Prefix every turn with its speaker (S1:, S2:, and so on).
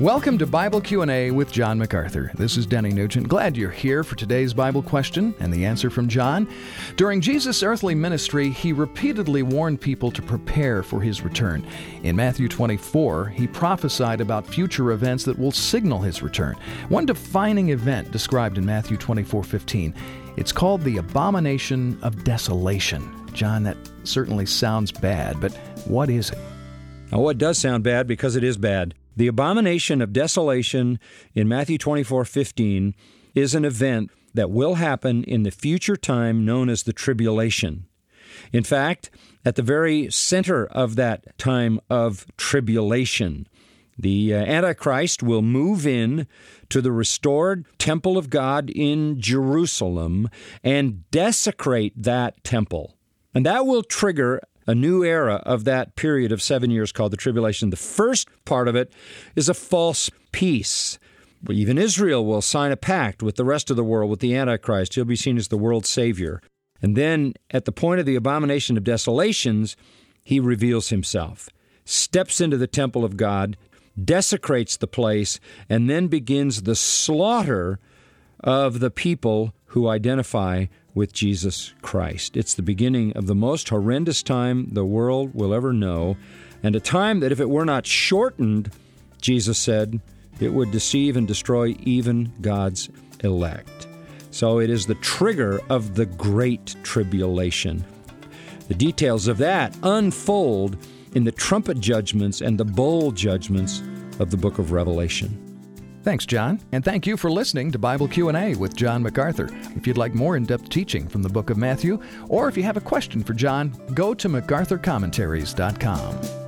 S1: Welcome to Bible Q&A with John MacArthur. This is Denny Nugent. Glad you're here for today's Bible question and the answer from John. During Jesus' earthly ministry, he repeatedly warned people to prepare for his return. In Matthew 24, he prophesied about future events that will signal his return. One defining event described in Matthew 24:15. It's called the abomination of desolation. John, that certainly sounds bad, but what is it?
S2: Oh, it does sound bad because it is bad. The abomination of desolation in Matthew 24 15 is an event that will happen in the future time known as the tribulation. In fact, at the very center of that time of tribulation, the uh, Antichrist will move in to the restored temple of God in Jerusalem and desecrate that temple. And that will trigger a new era of that period of seven years called the tribulation. The first part of it is a false peace. Even Israel will sign a pact with the rest of the world, with the Antichrist. He'll be seen as the world's savior. And then, at the point of the abomination of desolations, he reveals himself, steps into the temple of God, desecrates the place, and then begins the slaughter of the people who identify with Jesus Christ. It's the beginning of the most horrendous time the world will ever know, and a time that if it were not shortened, Jesus said, it would deceive and destroy even God's elect. So it is the trigger of the Great Tribulation. The details of that unfold in the trumpet judgments and the bowl judgments of the book of Revelation.
S1: Thanks, John, and thank you for listening to Bible Q&A with John MacArthur. If you'd like more in-depth teaching from the book of Matthew, or if you have a question for John, go to macarthurcommentaries.com.